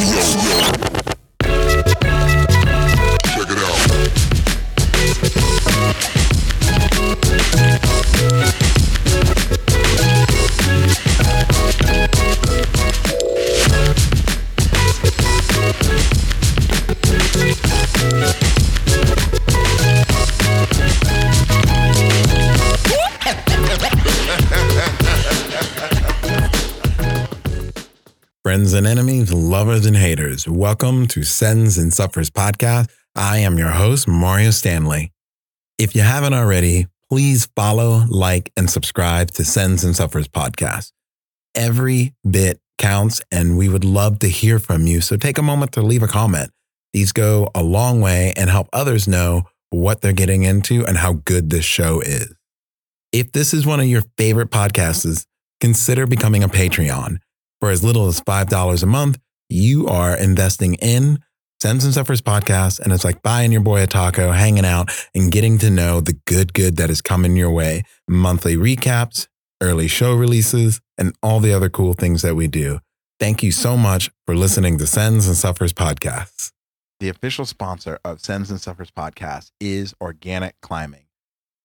Check Friends and enemies, lovers and haters, welcome to Sends and Suffers podcast. I am your host, Mario Stanley. If you haven't already, please follow, like, and subscribe to Sends and Suffers podcast. Every bit counts, and we would love to hear from you. So take a moment to leave a comment. These go a long way and help others know what they're getting into and how good this show is. If this is one of your favorite podcasts, consider becoming a Patreon. For as little as $5 a month, you are investing in Sends and Suffers podcast. And it's like buying your boy a taco, hanging out, and getting to know the good, good that is coming your way. Monthly recaps, early show releases, and all the other cool things that we do. Thank you so much for listening to Sends and Suffers podcasts. The official sponsor of Sends and Suffers podcast is Organic Climbing.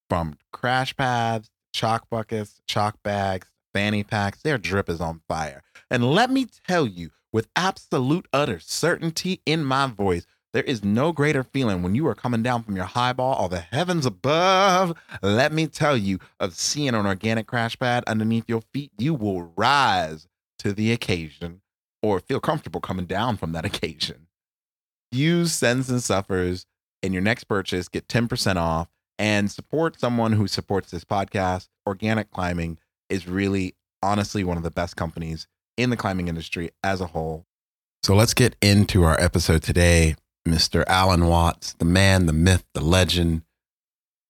From crash pads, chalk buckets, chalk bags, fanny packs, their drip is on fire. And let me tell you, with absolute utter certainty in my voice, there is no greater feeling when you are coming down from your high ball or the heavens above. Let me tell you, of seeing an organic crash pad underneath your feet, you will rise to the occasion or feel comfortable coming down from that occasion. Use Sends and Suffers in your next purchase, get 10% off, and support someone who supports this podcast. Organic Climbing is really, honestly, one of the best companies in the climbing industry as a whole. So let's get into our episode today. Mr. Alan Watts, the man, the myth, the legend.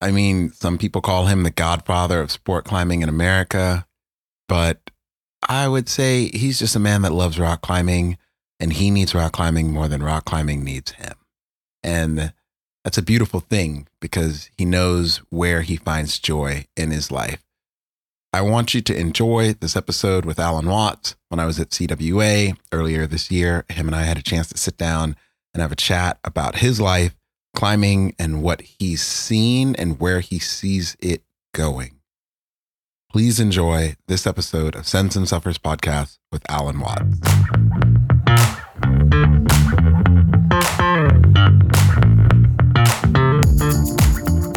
I mean, some people call him the godfather of sport climbing in America, but I would say he's just a man that loves rock climbing and he needs rock climbing more than rock climbing needs him. And that's a beautiful thing because he knows where he finds joy in his life. I want you to enjoy this episode with Alan Watts. When I was at CWA earlier this year, him and I had a chance to sit down and have a chat about his life, climbing, and what he's seen and where he sees it going. Please enjoy this episode of Sends and Suffers podcast with Alan Watts.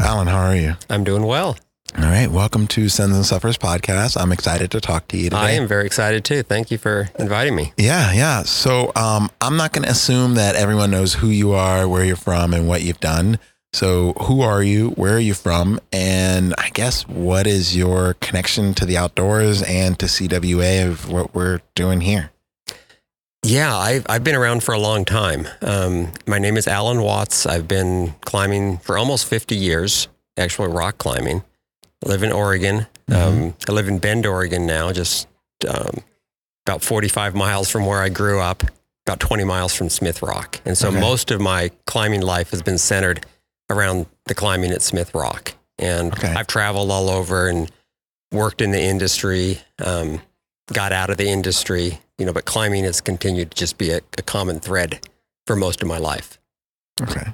Alan, how are you? I'm doing well. All right. Welcome to Sends and Suffers podcast. I'm excited to talk to you today. I am very excited too. Thank you for inviting me. Yeah, yeah. So um, I'm not going to assume that everyone knows who you are, where you're from, and what you've done. So who are you? Where are you from? And I guess what is your connection to the outdoors and to CWA of what we're doing here? Yeah, I've, I've been around for a long time. Um, my name is Alan Watts. I've been climbing for almost 50 years, actually rock climbing. I live in Oregon. Um, I live in Bend, Oregon now, just um, about 45 miles from where I grew up, about 20 miles from Smith Rock. And so Okay. most of my climbing life has been centered around the climbing at Smith Rock. And Okay. I've traveled all over and worked in the industry, um, got out of the industry, you know, but climbing has continued to just be a, a common thread for most of my life. Okay.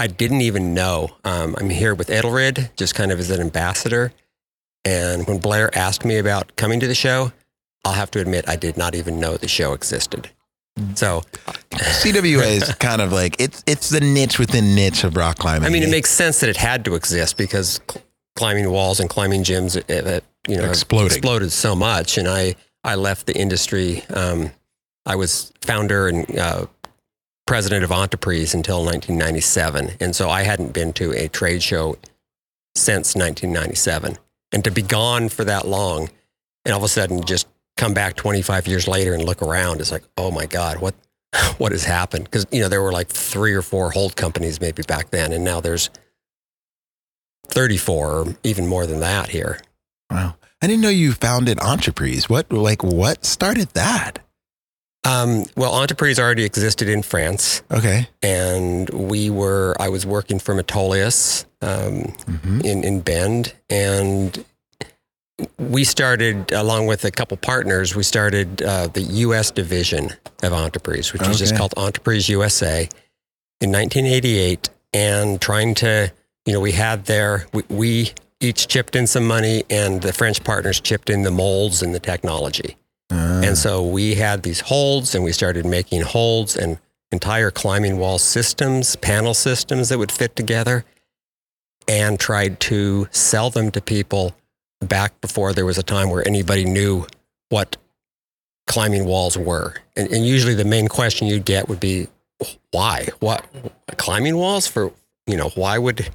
I didn't even know. Um, I'm here with Edelrid, just kind of as an ambassador. And when Blair asked me about coming to the show, I'll have to admit I did not even know the show existed. So, CWA is kind of like it's it's the niche within niche of rock climbing. I mean, it makes sense that it had to exist because cl- climbing walls and climbing gyms, it, it, you know, Exploding. exploded so much. And I, I left the industry. Um, I was founder and uh, president of Entre-Prises until 1997, and so I hadn't been to a trade show since 1997. And to be gone for that long, and all of a sudden just come back 25 years later and look around, it's like, oh my God, what what has happened? Because you know there were like three or four hold companies maybe back then, and now there's 34 or even more than that here. wow. I didn't know you founded Entre-Prises. What like what started that? Um, well, Entre-Prises already existed in France, Okay. and we were. I was working for Metolius um, hmm in in Bend, and we started, along with a couple partners, we started uh, the U.S. division of Entre-Prises, which was just called Entre-Prises USA in 1988. And trying to, you know, we had there, we, we each chipped in some money, and the French partners chipped in the molds and the technology. Uh, And so we had these holds and we started making holds and entire climbing wall systems, panel systems that would fit together and tried to sell them to people back before there was a time where anybody knew what climbing walls were. And, and usually the main question you'd get would be, why? What climbing walls for, you know, why would,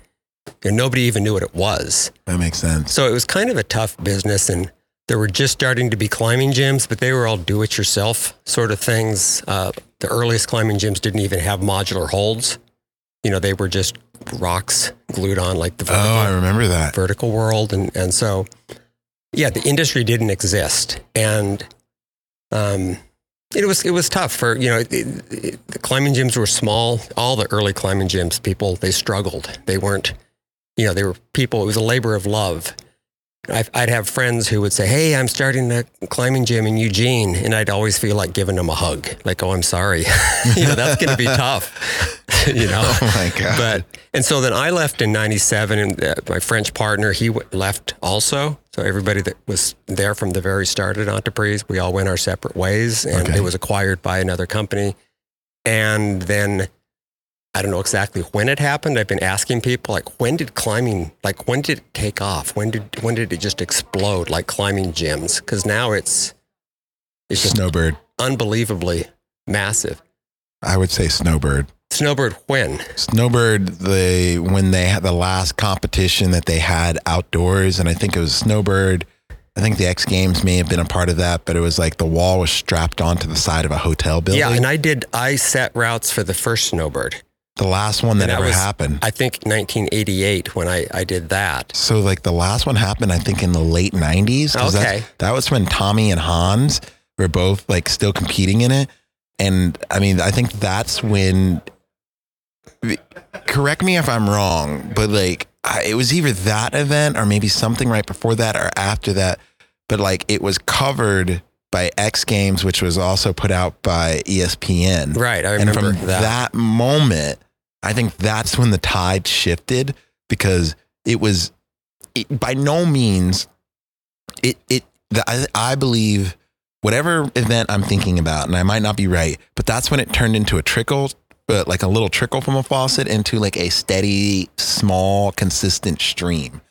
and nobody even knew what it was. that makes sense. So it was kind of a tough business, and there were just starting to be climbing gyms, but they were all do it yourself sort of things. Uh, the earliest climbing gyms didn't even have modular holds. You know, they were just rocks glued on like the Oh, I vertical, remember that. vertical world. And, and so, yeah, the industry didn't exist. And um, it was it was tough for you know it, it, the climbing gyms were small. All the early climbing gyms, people they struggled. They weren't, you know, they were people. It was a labor of love. I'd, I'd have friends who would say, "Hey, I'm starting a climbing gym in Eugene," and I'd always feel like giving them a hug, like, "Oh, I'm sorry, you know, that's going to be tough," you know. Oh my god. But and so then I left in '97, and uh, my French partner he w- left also. So everybody that was there from the very start at Entre-Prises, we all went our separate ways, and Okay. it was acquired by another company. And then I don't know exactly when it happened. I've been asking people like, when did climbing, like, when did it take off? When did when did it just explode like climbing gyms? Because now it's it's just Snowbird. unbelievably massive. I would say Snowbird. Snowbird, when? Snowbird, the when they had the last competition that they had outdoors, and I think it was Snowbird. I think the X Games may have been a part of that, but it was like the wall was strapped onto the side of a hotel building. Yeah, and I did. I set routes for the first snowbird. The last one that that ever was- happened. I think 1988 when I, I did that. so like the last one happened, I think in the late 90s. Okay. that was when Tommy and Hans were both like still competing in it, and I mean, I think that's when. Correct me if I'm wrong, but like I, it was either that event or maybe something right before that or after that, but like it was covered by X Games, which was also put out by ESPN. Right, I and remember from that. that moment, I think that's when the tide shifted because it was it, by no means it it the, I, I believe whatever event I'm thinking about, and I might not be right, but that's when it turned into a trickle, but like a little trickle from a faucet into like a steady, small, consistent stream.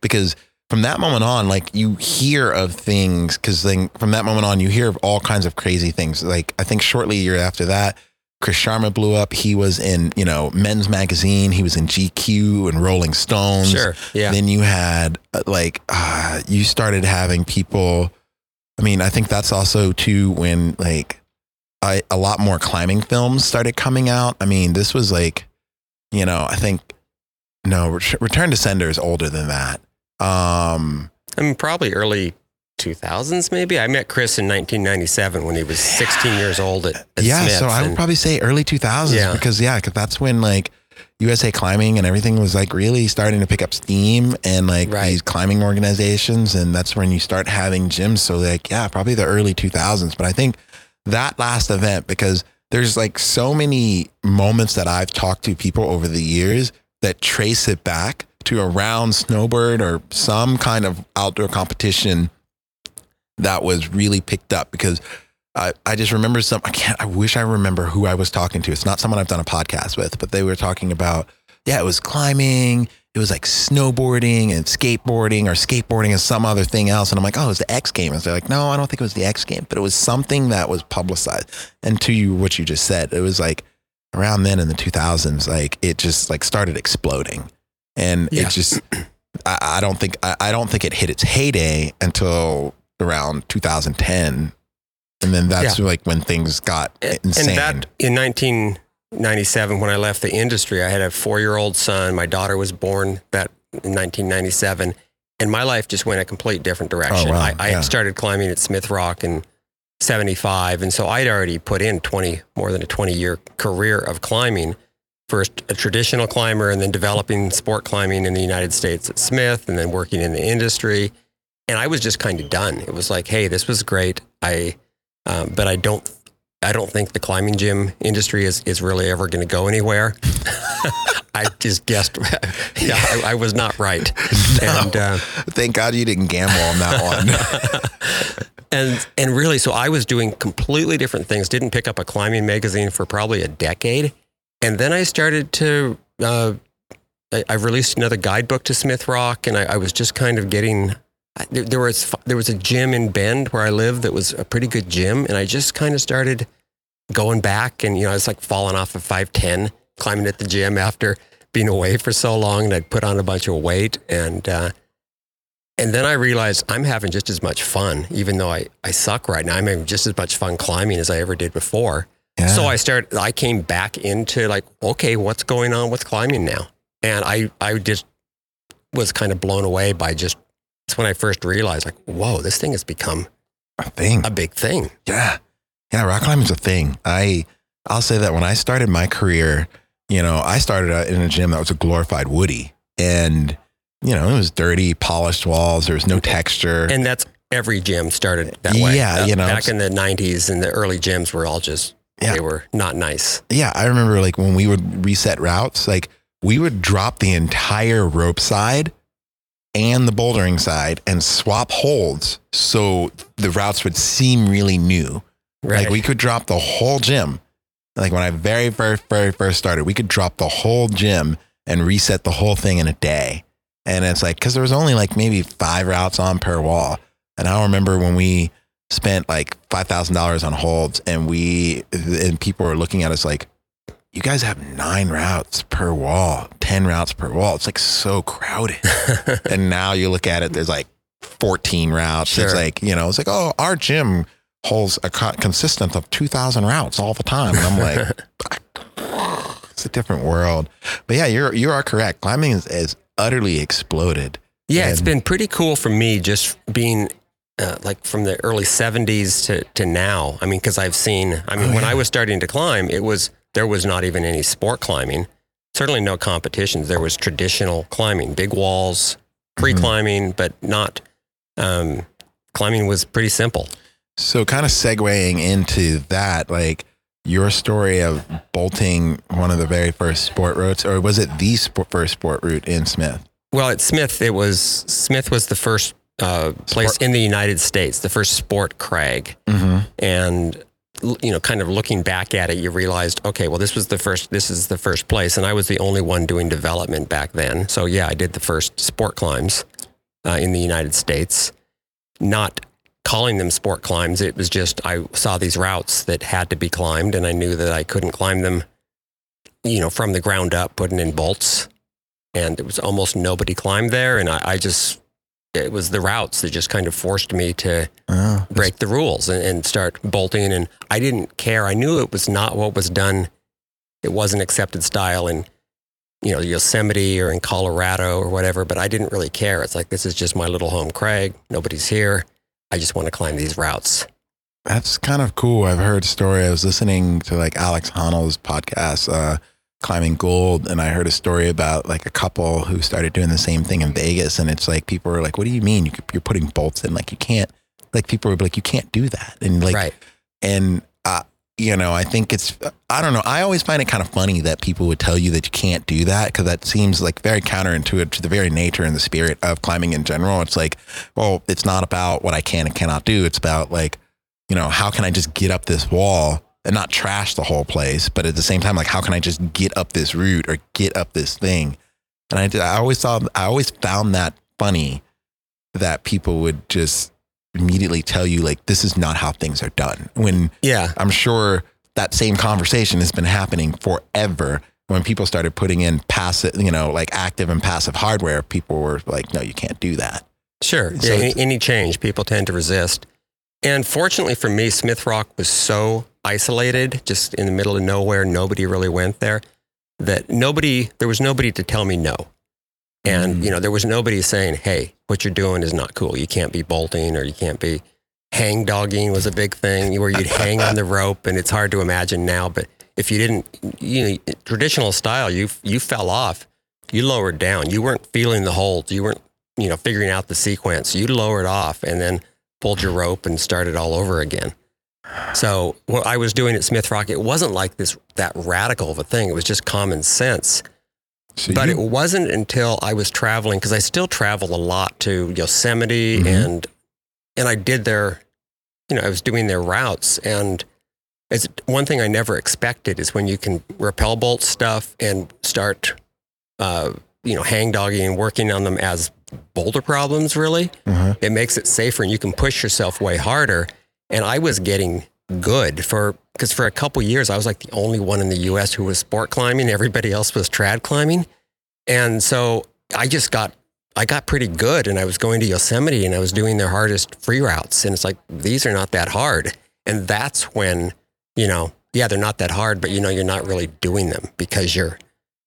Because from that moment on, like you hear of things, because then from that moment on, you hear of all kinds of crazy things. Like I think shortly a year after that, Chris Sharma blew up. He was in, you know, Men's Magazine. He was in GQ and Rolling Stones. Sure. Yeah. Then you had uh, like uh, you started having people. I mean, I think that's also too when like I, a lot more climbing films started coming out. I mean, this was like, you know, I think no, Return to Sender is older than that. Um, I mean, probably early 2000s, maybe. I met Chris in 1997 when he was 16 years old at, at yeah, Smith's, so I would and- probably say early 2000s Yeah. because yeah, 'cause that's when like USA Climbing and everything was like really starting to pick up steam and like Right. these climbing organizations and that's when you start having gyms so like yeah, probably the early 2000s, but I think that last event because there's like so many moments that I've talked to people over the years that trace it back to around snowbird or some kind of outdoor competition that was really picked up because I, I just remember some I can't I wish I remember who I was talking to. It's not someone I've done a podcast with, but they were talking about yeah, it was climbing, it was like snowboarding and skateboarding or skateboarding and some other thing else. And I'm like, oh, it was the X Games. They're like, no, I don't think it was the X Games, but it was something that was publicized. And to you, what you just said, it was like around then in the 2000s, like it just like started exploding, and Yeah. it just I, I don't think I, I don't think it hit its heyday until around 2010, and then that's like when things got And- insane. And that in 1997, when I left the industry, I had a four year old son. My daughter was born that in 1997. And my life just went a complete different oh, direction. Oh, wow. I, I Yeah. started climbing at Smith Rock in 75. And so I'd already put in 20, more than a 20 year career of climbing. First a traditional climber and then developing sport climbing in the United States at Smith and then working in the industry. And I was just kind of done. It was like, hey, this was great. I, um, but I don't, I don't think the climbing gym industry is is really ever going to go anywhere. I just guessed. yeah, I, I was not right. And uh, Thank God you didn't gamble on that one. and and really, so I was doing completely different things. Didn't pick up a climbing magazine for probably a decade, and then I started to. Uh, I, I released another guidebook to Smith Rock, and I, I was just kind of getting. There, there was there was a gym in Bend where I live that was a pretty good gym, and I just kind of started going back, and you know, I was like falling off of five ten, climbing at the gym after being away for so long, and I'd put on a bunch of weight, and uh, and then I realized I'm having just as much fun, even though I, I suck right now. I'm having just as much fun climbing as I ever did before. Yeah. So I started, I came back into like, okay, what's going on with climbing now? And I, I just was kind of blown away by just, that's when I first realized like, whoa, this thing has become a thing. a big thing. Yeah. Yeah, rock climbing's a thing. I I'll say that when I started my career, you know, I started out in a gym that was a glorified woody and you know, it was dirty, polished walls, there was no texture. And that's every gym started that way. Uh, Yeah, you know, back in the 90s and the early gyms were all just, Yeah. they were not nice. yeah, I remember like when we would reset routes, like we would drop the entire rope side and the bouldering side and swap holds so the routes would seem really new. Right. Like we could drop the whole gym. Like when I very first, very first started, we could drop the whole gym and reset the whole thing in a day. And it's like, cause there was only like maybe five routes on per wall. And I remember when we spent like $5,000 on holds and we, and people were looking at us like, you guys have nine routes per wall, 10 routes per wall. It's like so crowded. and now you look at it, there's like 14 routes. It's like, you know, it's like, oh, our gym holds a co- consistent of 2,000 routes all the time. And I'm like, it's a different world. But yeah, you're, you are correct. Climbing is, is utterly exploded. Yeah, it's been pretty cool for me just being uh, like from the early 70s to, to now. I mean, because I've seen, I mean, Oh, when yeah. I was starting to climb, it was, there was not even any sport climbing, certainly no competitions. There was traditional climbing, big walls, free Mhm. climbing, but not, um, climbing was pretty simple. So kind of segueing into that, like your story of bolting one of the very first sport routes, or was it the sport, first sport route in Smith? Well, at Smith, it was, Smith was the first uh, place Sport- in the United States, the first sport crag. Mm-hmm. and you know kind of looking back at it you realized okay well this was the first this is the first place and i was the only one doing development back then. So yeah i did the first sport climbs uh, in the united states. Not calling them sport climbs it was just i saw these routes that had to be climbed and i knew that i couldn't climb them you know from the ground up putting in bolts. And it was almost nobody climbed there and i, I just it was the routes that just kind of forced me to Oh, break the rules and, and start bolting. And I didn't care. I knew it was not what was done. It wasn't accepted style in, you know, Yosemite or in Colorado or whatever, but I didn't really care. It's like, this is just my little home crag. Nobody's here. I just want to climb these routes. That's kind of cool. I've heard story. I was listening to like Alex Honnold's podcast, uh, Climbing Gold, and I heard a story about like a couple who started doing the same thing in Vegas. And it's like people were like, "What do you mean you're putting bolts in? Like you can't." Like people were like, "You can't do that." And like, right. and uh, you know, I think it's I don't know. I always find it kind of funny that people would tell you that you can't do that because that seems like very counterintuitive to the very nature and the spirit of climbing in general. It's like, well, it's not about what I can and cannot do. It's about like, you know, how can I just get up this wall and not trash the whole place, but at the same time, like, how can I just get up this route or get up this thing? And I, did- I always thought, I always found that funny that people would just immediately tell you like this is not how things are done when Yeah. I'm sure that same conversation has been happening forever. When people started putting in passive, you know, like active and passive hardware, people were like, no, you can't do that. Sure. So yeah, any, any change, people tend to resist. And fortunately for me, Smith Rock was so isolated, just in the middle of nowhere. Nobody really went there. That nobody, there was nobody to tell me no. And, Mm. you know, there was nobody saying, hey, what you're doing is not cool. You can't be bolting or you can't be hang dogging was a big thing where you'd hang on the rope. And it's hard to imagine now. But if you didn't, you know, traditional style, you, you fell off, you lowered down. You weren't feeling the holds. You weren't you know, figuring out the sequence. You'd lower off and then pulled your rope and started all over again. So what I was doing at Smith Rock, it wasn't like this that radical of a thing. It was just common sense. So But you- it wasn't until I was traveling because I still travel a lot to Yosemite Mhm. and and I did their, you know, I was doing their routes and it's one thing I never expected is when you can rappel bolt stuff and start, uh, you know, hang dogging and working on them as boulder problems. Really, Uh-huh. it makes it safer and you can push yourself way harder. And I was getting good for because for a couple years I was like the only one in the U.S. who was sport climbing. Everybody else was trad climbing, and so I just got I got pretty good. And I was going to Yosemite and I was doing their hardest free routes, and it's like these are not that hard. And that's when you know, yeah, they're not that hard, but you know, you're not really doing them because you're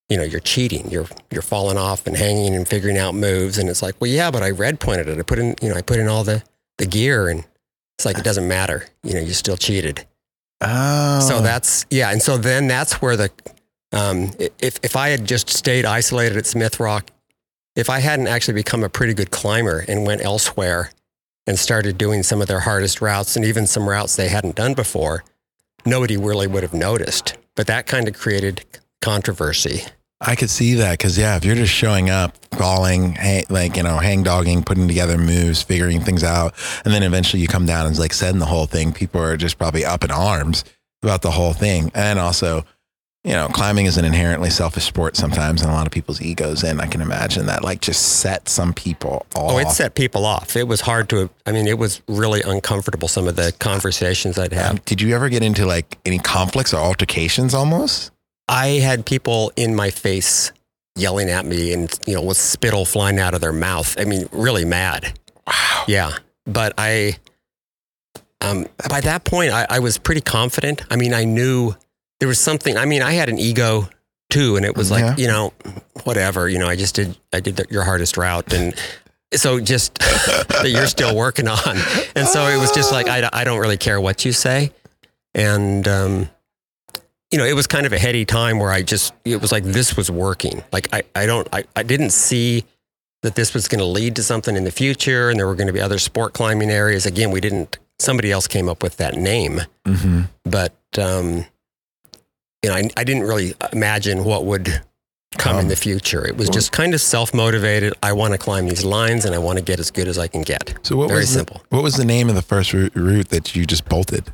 you know, you're cheating. You're you're falling off and hanging and figuring out moves. And it's like, well, yeah, but I red pointed it. I put in, you know, I put in all the the gear, and it's like it doesn't matter. You know, you still cheated. Oh. So that's yeah. And so then that's where the um, if if I had just stayed isolated at Smith Rock, if I hadn't actually become a pretty good climber and went elsewhere and started doing some of their hardest routes and even some routes they hadn't done before, nobody really would have noticed. But that kind of created controversy. I could see that because yeah, if you're just showing up, falling, hang, like you know, hang dogging, putting together moves, figuring things out, and then eventually you come down and like setting the whole thing, people are just probably up in arms about the whole thing. And also, you know, climbing is an inherently selfish sport sometimes, and a lot of people's egos. And I can imagine that like just set some people off. Oh, it set people off. It was hard to. I mean, it was really uncomfortable. Some of the conversations I'd have. Um, did you ever get into like any conflicts or altercations almost? I had people in my face yelling at me and, you know, with spittle flying out of their mouth. I mean, really mad. Wow. Yeah. But I, um, by that point, I, I was pretty confident. I mean, I knew there was something, I mean, I had an ego too. And it was like, Yeah. you know, whatever, you know, I just did, I did the, your hardest route. And so just that you're still working on. And so it was just like, I, I don't really care what you say. And, um, you know, it was kind of a heady time where I just, it was like this was working. Like I, I don't, I, I didn't see that this was going to lead to something in the future and there were going to be other sport climbing areas. Again, we didn't, somebody else came up with that name, Mm-hmm. but, um, you know, I, I didn't really imagine what would come in the future. It was just kind of self motivated. I want to climb these lines and I want to get as good as I can get. So what Very was the- simple. what was the name of the first route that you just bolted?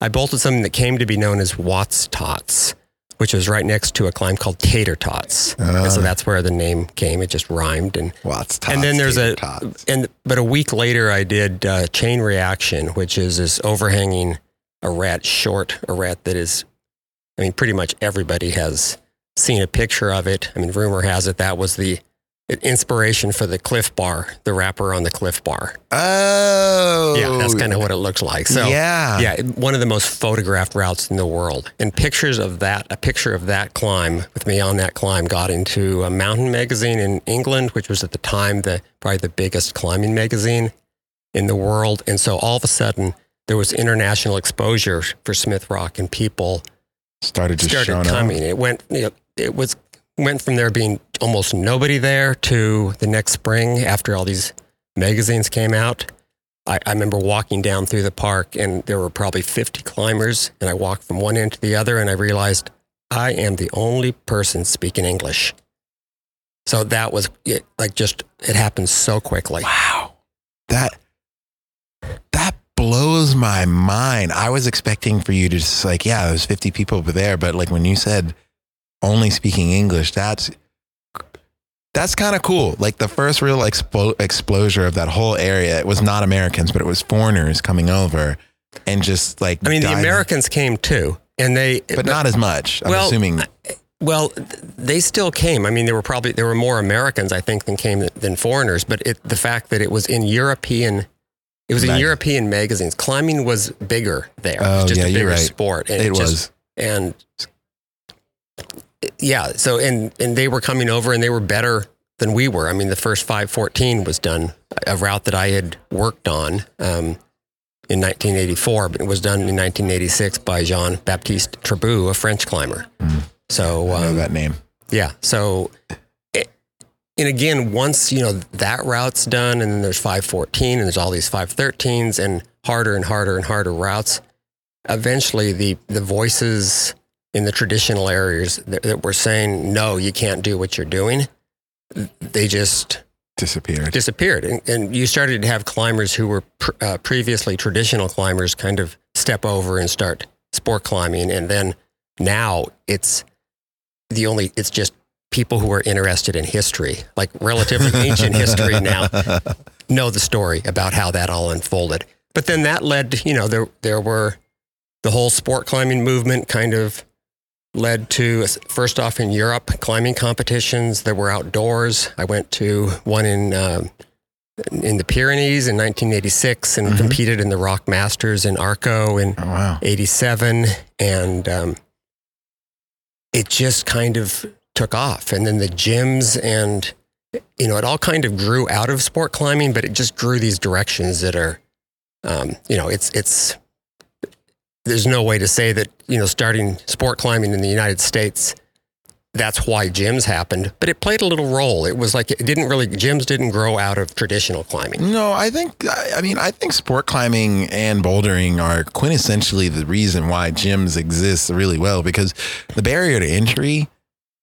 I bolted something that came to be known as Watts Tots, which was right next to a climb called Tater Tots. and so Uh. that's where the name came. It just rhymed. And, Watts and then there's a, Tots, Tots. and, but a week later I did uh, Chain Reaction, which is this overhanging arête short, arête that is, I mean, pretty much everybody has seen a picture of it. I mean, rumor has it that was the inspiration for the Clif Bar, the wrapper on the Clif Bar. Oh, Yeah, that's kind of what it looks like. So yeah, yeah, one of the most photographed routes in the world. And pictures of that, a picture of that climb with me on that climb got into a mountain magazine in England, which was at the time the probably the biggest climbing magazine in the world. And so all of a sudden there was international exposure for Smith Rock and people started just started coming. up. It went, you know, it was went from there being almost nobody there to the next spring after all these magazines came out. I, I remember walking down through the park and there were probably 50 climbers and I walked from one end to the other and I realized I am the only person speaking English. So that was it, like just, it happened so quickly. Wow, that that blows my mind. I was expecting for you to just like, yeah, there's 50 people over there, but like when you said only speaking English, that's that's kind of cool. Like the first real expo- explosion of that whole area, it was not Americans, but it was foreigners coming over and just like. I mean, the Americans came too and they, but not as much. I'm Well, assuming. Well, they still came. I mean, there were probably there were more Americans, I think, than came than, foreigners. But it, the fact that it was in European, it was in Mag- European magazines. Climbing was bigger there. it was Oh, just yeah, a you're bigger right. sport. And It just- was. and yeah. So and and they were coming over, and they were better than we were. I mean, the first five fourteen was done a route that I had worked on. Um, in 1984, but it was done in 1986 by Jean Baptiste Tribout, a French climber. Mm. So I know um, that name. yeah. So, it, and again, once you know that route's done, and then there's 514, and there's all these 513s, and harder and harder and harder routes. Eventually, the the voices in the traditional areas that, that were saying no, you can't do what you're doing, they just Disappeared. disappeared, and, and you started to have climbers who were pr- uh, previously traditional climbers kind of step over and start sport climbing, and then now it's the only it's just people who are interested in history, like relatively ancient history now, know the story about how that all unfolded. But then that led, to, you know, there there were the whole sport climbing movement kind of led to first off in Europe climbing competitions that were outdoors. I went to one in um in the Pyrenees in 1986 and Mhm. competed in the Rock Masters in Arco in Oh, wow. 87 and um, it just kind of took off and then the gyms and you know it all kind of grew out of sport climbing but it just grew these directions that are um, you know it's it's there's no way to say that you know starting sport climbing in the united states that's why gyms happened but it played a little role. It was like it didn't really gyms didn't grow out of traditional climbing. No, I think I I mean I think sport climbing and bouldering are quintessentially the reason why gyms exist really well because the barrier to entry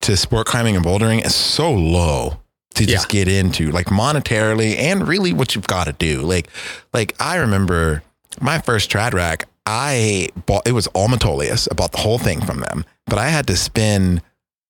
to sport climbing and bouldering is so low to just get into like monetarily and really what you've got to do. Like like I remember my first trad rack I bought it was all Metolius. I bought the whole thing from them, but I had to spend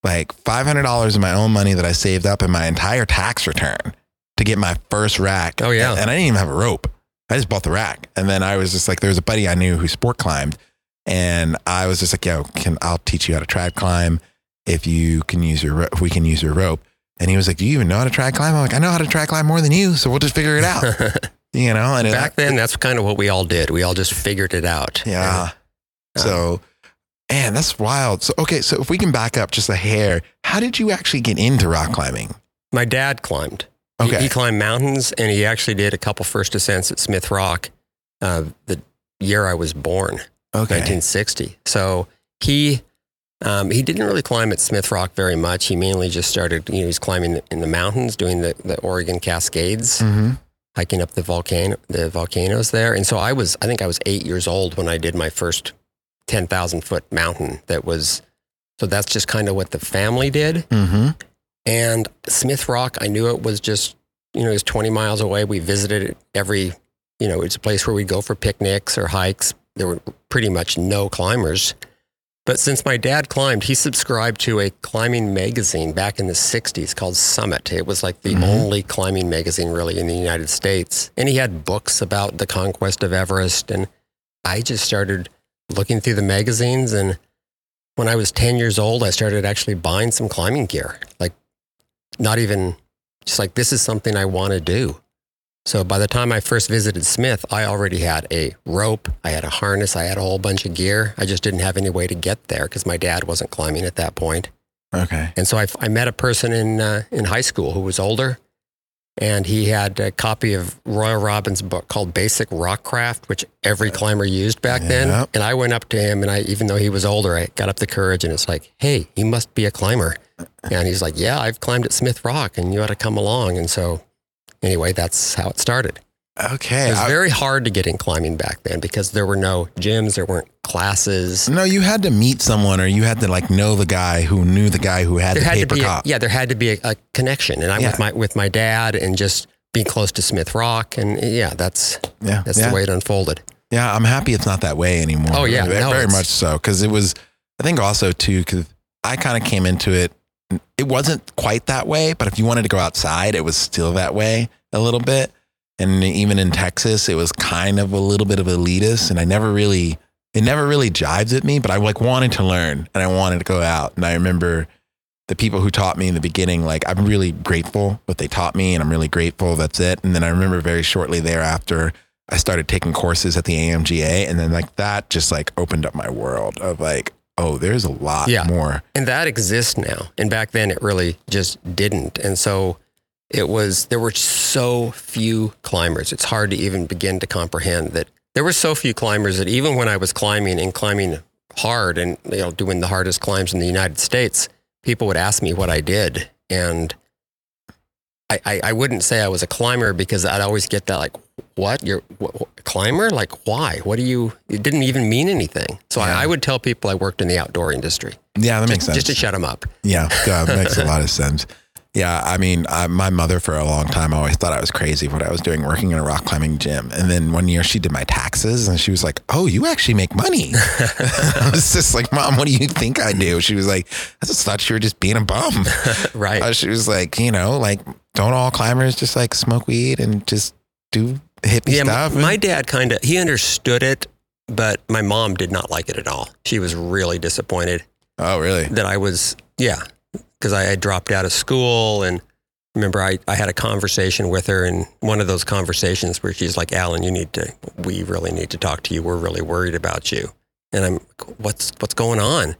like $500 of my own money that I saved up in my entire tax return to get my first rack. Oh, yeah. And, I didn't even have a rope. I just bought the rack. And then I was just like, there was a buddy I knew who sport climbed. And I was just like, yo, can I'll teach you how to trad climb if you can use your, if we can use your rope. And he was like, do you even know how to trad climb? I'm like, I know how to trad climb more than you. So we'll just figure it out, you know? And it- back then that's kind of what we all did we all just figured it out yeah. And, So, man, that's wild. So, okay. So if we can back up just a hair, how did you actually get into rock climbing? My dad climbed. He- Okay. He, climbed mountains and he actually did a couple first ascents at Smith Rock uh, the year I was born, Okay. 1960. So he um, he didn't really climb at Smith Rock very much. He mainly just started, you know, he was climbing in the mountains, doing the, the Oregon Cascades, hmm hiking up the volcano, the volcanoes there. And so I was, I think I was eight years old when I did my first 10,000 foot mountain. That was, so that's just kind of what the family did. hmm And Smith Rock, I knew it was just, you know, it was 20 miles away. We visited it every, you know, it's a place where we'd go for picnics or hikes. There were pretty much no climbers. But since my dad climbed, he subscribed to a climbing magazine back in the 60s called Summit. It was like the Mhm. only climbing magazine really in the United States. And he had books about the conquest of Everest. And I just started looking through the magazines. And when I was 10 years old, I started actually buying some climbing gear. Like, not even just like this is something I want to do. So by the time I first visited Smith, I already had a rope, I had a harness, I had a whole bunch of gear. I just didn't have any way to get there because my dad wasn't climbing at that point. Okay. And so I, I met a person in uh, in high school who was older, and he had a copy of Royal Robbins' book called Basic Rockcraft, which every climber used back then. And I went up to him, and I, even though he was older, I got up the courage, and it's like, "Hey, you must be a climber." And he's like, "Yeah, I've climbed at Smith Rock, and you ought to come along." And so, anyway, that's how it started. Okay. It was I- very hard to get in climbing back then because there were no gyms, there weren't classes. no, you had to meet someone, or you had to like know the guy who knew the guy who had there the had to paper be a, yeah there had to be a, a connection and i Yeah. with my with my dad and just being close to smith rock and yeah that's yeah. that's yeah. the way it unfolded Yeah, I'm happy it's not that way anymore. Oh, yeah, very, no, very much so. Because it was, I think also too, because I kind of came into it. It wasn't quite that way, but if you wanted to go outside, it was still that way a little bit. And even in Texas, it was kind of a little bit of elitist, and I never really, it never really jives at me. But I like wanted to learn, and I wanted to go out. And I remember the people who taught me in the beginning, like I'm really grateful what they taught me, and I'm really grateful. That's it. And then I remember very shortly thereafter, I started taking courses at the AMGA, and then like that just like opened up my world of like, oh, there's a lot Yeah. more. and that exists now and back then it really just didn't and so it was there were so few climbers it's hard to even begin to comprehend that there were so few climbers that even when i was climbing and climbing hard and you know doing the hardest climbs in the united states people would ask me what i did and I, I, I wouldn't say I was a climber because I'd always get that like, what you're what, what, climber? Like why? What do you? It didn't even mean anything. So Yeah. I, I would tell people I worked in the outdoor industry Yeah, that makes sense. just to shut them up. Yeah, that makes a lot of sense. Yeah, I mean, I, my mother for a long time always thought I was crazy for what I was doing working in a rock climbing gym. And then one year she did my taxes and she was like, Oh, you actually make money. I was just like, Mom, what do you think I do? She was like, I just thought you were just being a bum. Right. Uh, she was like, You know, like, don't all climbers just like smoke weed and just do hippie yeah, stuff? my, my dad kind of he understood it, but my mom did not like it at all. She was really disappointed oh, really? that I was yeah because I dropped out of school and remember I, I had a conversation with her and one of those conversations where she's like Alan you need to we really need to talk to you. We're really worried about you. And I'm what's what's going on?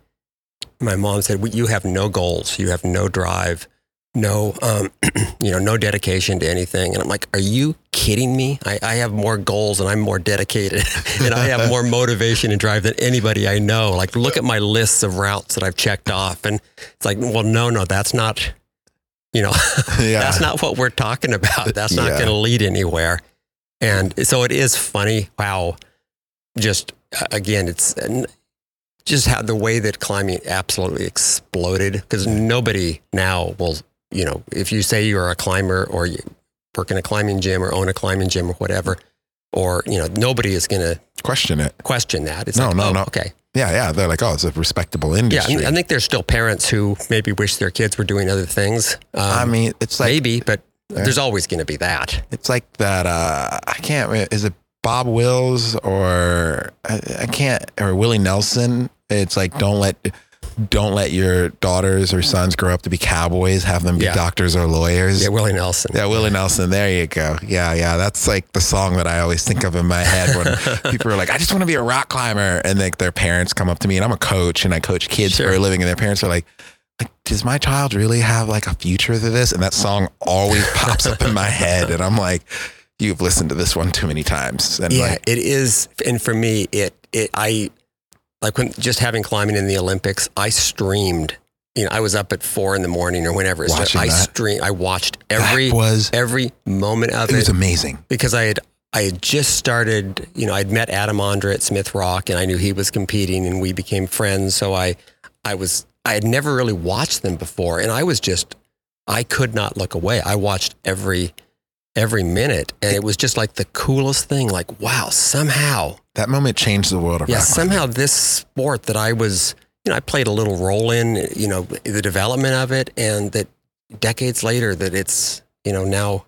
My mom said "We- you have no goals. You have no drive no um, you know no dedication to anything and I'm like are you kidding me I, I have more goals and I'm more dedicated and I have more motivation and drive than anybody I know like look at my lists of routes that I've checked off and it's like well no no that's not you know Yeah. that's not what we're talking about. That's not Yeah. going to lead anywhere. And so it is funny how just again, it's just how the way that climbing absolutely exploded because nobody now will, you know, if you say you're a climber or you work in a climbing gym or own a climbing gym or whatever, or, you know, nobody is going to Question it. question that. It's No, like, no, oh, no. Okay. Yeah, yeah. They're like, Oh, it's a respectable Yeah. industry. I, I think there's still parents who maybe wish their kids were doing other things. Um, I mean, it's like, maybe, but Yeah. there's always going to be that. It's like that. Uh, I can't. Is it Bob Wills or I, I can't or Willie Nelson? It's like don't let don't let your daughters or sons grow up to be cowboys. Have them be Yeah. doctors or lawyers. Yeah, Willie Nelson. Yeah, Willie Nelson. There you go. Yeah, yeah. That's like the song that I always think of in my head when people are like, "I just want to be a rock climber," and like their parents come up to me, and I'm a coach, and I coach kids Sure. for a living, and their parents are like. Like, does my child really have like a future to this? And that song always pops up in my head, and I'm like, "You've listened to this one too many times." And Yeah, like, it is. And for me, it, it, I, like when just having climbing in the Olympics, I streamed, you know, I was up at four in the morning or whenever it started. I that? stream, I watched every, that was every moment of it it, was amazing. because I had, I had just started, you know, I'd met Adam Ondra at Smith Rock and I knew he was competing and we became friends. So I, I was, I had never really watched them before and I was just, I could not look away. I watched every, every minute and it was just like the coolest thing. Like, wow, somehow, That moment changed the world of yeah, somehow this sport that I was, you know, I played a little role in, you know, the development of it, and that decades later that it's, you know, now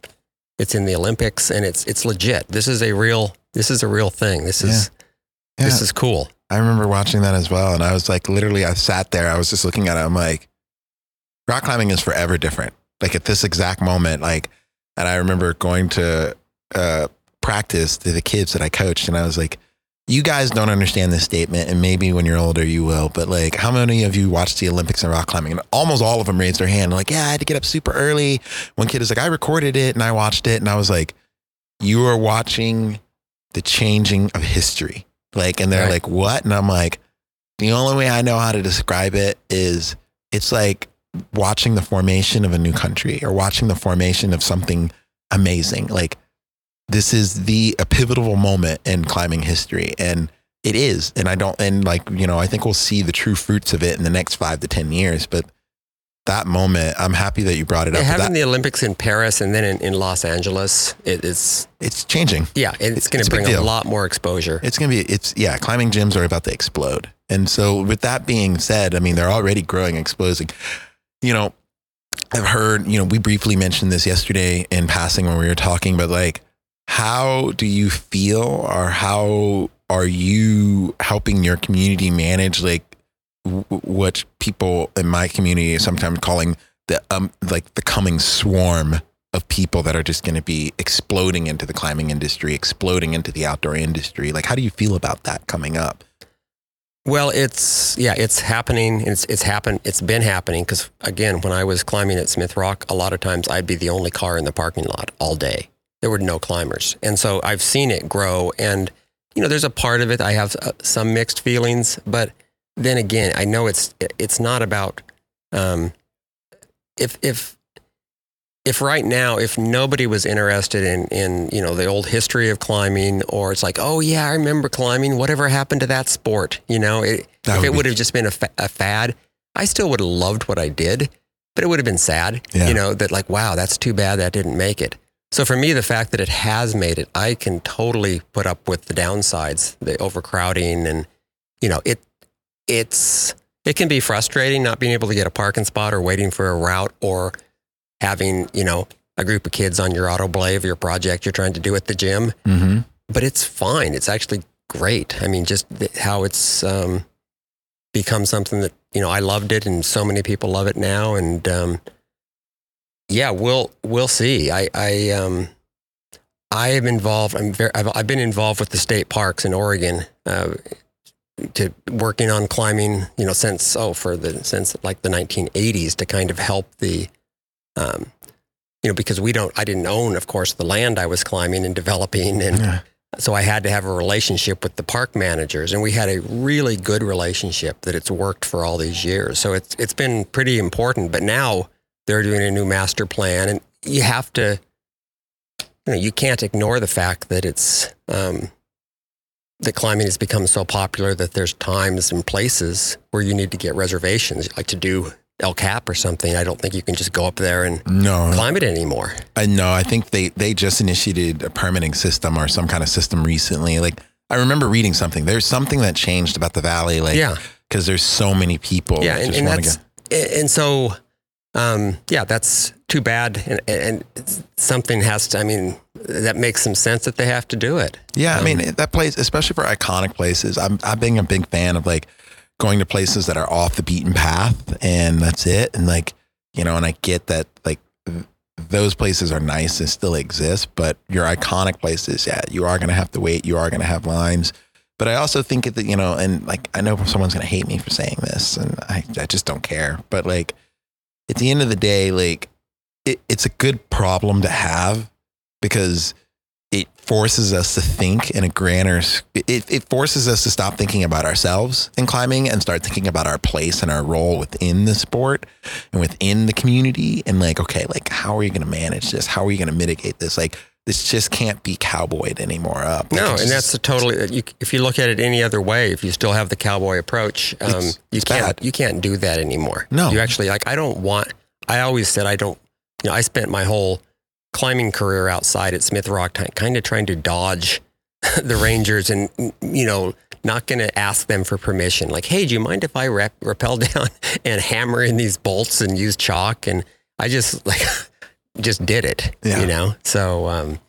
it's in the Olympics and it's it's legit. This is a real this is a real thing. This is Yeah. this is cool. I remember watching that as well. And I was like, literally, I sat there. I was just looking at it. I'm like, rock climbing is forever different. Like at this exact moment, like, and I remember going to uh, practice to the kids that I coached, and I was like, you guys don't understand this statement, and maybe when you're older you will, but like, how many of you watched the Olympics and rock climbing? And almost all of them raised their hand, like, yeah, I had to get up super early. One kid is like, I recorded it and I watched it, and I was like, you are watching the changing of history. Like, and they're Right. like, what? And I'm like, the only way I know how to describe it is it's like watching the formation of a new country or watching the formation of something amazing. Like, this is the a pivotal moment in climbing history. And it is. And I don't, and like, you know, I think we'll see the true fruits of it in the next five to 10 years. But that moment, I'm happy that you brought it Yeah, up. having that, the Olympics in Paris and then in, in Los Angeles, it is it's changing. yeah, it's going to bring a deal. lot more exposure. It's gonna be it's yeah, climbing gyms are about to explode. And so with that being said, I mean they're already growing, exploding. You know, I've heard, you know, we briefly mentioned this yesterday in passing when we were talking, but like how do you feel or how are you helping your community manage like what people in my community are sometimes calling the um like the coming swarm of people that are just going to be exploding into the climbing industry, exploding into the outdoor industry. Like, how do you feel about that coming up? Well, it's yeah, it's happening. It's it's happened. It's been happening because again, when I was climbing at Smith Rock, a lot of times I'd be the only car in the parking lot all day. There were no climbers, and so I've seen it grow. And you know, there's a part of it I have uh, some mixed feelings, but then again, I know it's it's not about um, if if if right now, if nobody was interested in, in, you know, the old history of climbing, or it's like, oh yeah, I remember climbing. Whatever happened to that sport? You know, it, if would it would have just been a, fa- a fad, I still would have loved what I did, but it would have been sad. Yeah. You know, that like, wow, that's too bad that didn't make it. So for me, the fact that it has made it, I can totally put up with the downsides, the overcrowding, and you know, it it's it can be frustrating not being able to get a parking spot or waiting for a route or having you know a group of kids on your autoblave your project you're trying to do at the gym. Mm-hmm. But it's fine. It's actually great. I mean, just how it's um, become something that you know I loved it, and so many people love it now, and um, yeah, we'll we'll see. I I um I am involved. I'm very. I've, I've been involved with the state parks in Oregon, uh, to working on climbing. You know, since oh for the since like the 1980s to kind of help the, um, you know, because we don't. I didn't own, of course, the land I was climbing and developing, and Yeah. so I had to have a relationship with the park managers, and we had a really good relationship that it's worked for all these years. So it's it's been pretty important. But now they're doing a new master plan, and you have to, you know, you can't ignore the fact that it's um, that climbing has become so popular that there's times and places where you need to get reservations, like to do El Cap or something. I don't think you can just go up there and No, climb it anymore. I know. I think they they just initiated a permitting system or some kind of system recently. Like I remember reading something. There's something that changed about the valley. Like Yeah. because there's so many people. yeah, and, just and that's and so um, yeah, that's too bad. And, and something has to. I mean, that makes some sense that they have to do it. Yeah, I Um, mean that place, especially for iconic places. I'm I've been a big fan of like going to places that are off the beaten path, and that's it. And like you know, and I get that like those places are nice and still exist, but your iconic places, yeah, you are gonna have to wait. You are gonna have lines. But I also think that you know, and like I know someone's gonna hate me for saying this, and I I just don't care. But like at the end of the day, like it, it's a good problem to have because it forces us to think in a grander it, it forces us to stop thinking about ourselves in climbing and start thinking about our place and our role within the sport and within the community and like okay like how are you going to manage this? How are you going to mitigate this? Like this just can't be cowboyed anymore up No, and that's a totally. You, if you look at it any other way, if you still have the cowboy approach, um, It's- you it's can't. bad. You can't do that anymore. No. you actually like. I don't want. I always said I don't. You know, I spent my whole climbing career outside at Smith Rock, kind of trying to dodge the Rangers, and you know, not going to ask them for permission. Like, hey, do you mind if I rep, rappel down and hammer in these bolts and use chalk? And I just like just did it. Yeah. You know, so. um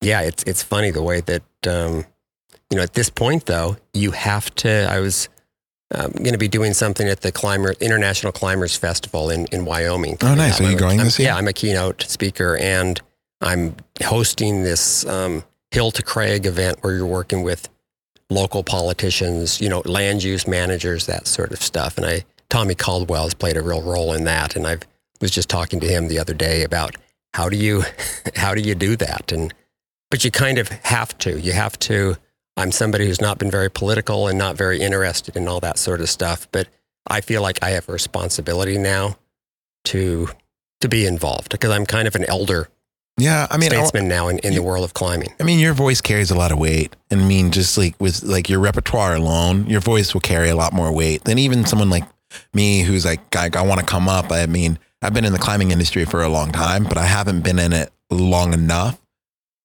yeah, it's it's funny the way that um, you know at this point though you have to. I was um, going to be doing something at the climber International Climbers Festival in in Wyoming. Oh, nice. I'm Are you going I'm- this year? Yeah, I'm a keynote speaker and I'm hosting this um, Hill to Crag event where you're working with local politicians, you know, land use managers, that sort of stuff. And I Tommy Caldwell has played a real role in that. And I was just talking to him the other day about how do you how do you do that and but you kind of have to. You have to. I'm somebody who's not been very political and not very interested in all that sort of stuff, but I feel like I have a responsibility now to to be involved because I'm kind of an elder yeah i mean statesman now in, in the world of climbing. I mean, your voice carries a lot of weight. And I mean, just like with like your repertoire alone, your voice will carry a lot more weight than even someone like me who's like, I, I want to come up. I mean, I've been in the climbing industry for a long time, but I haven't been in it long enough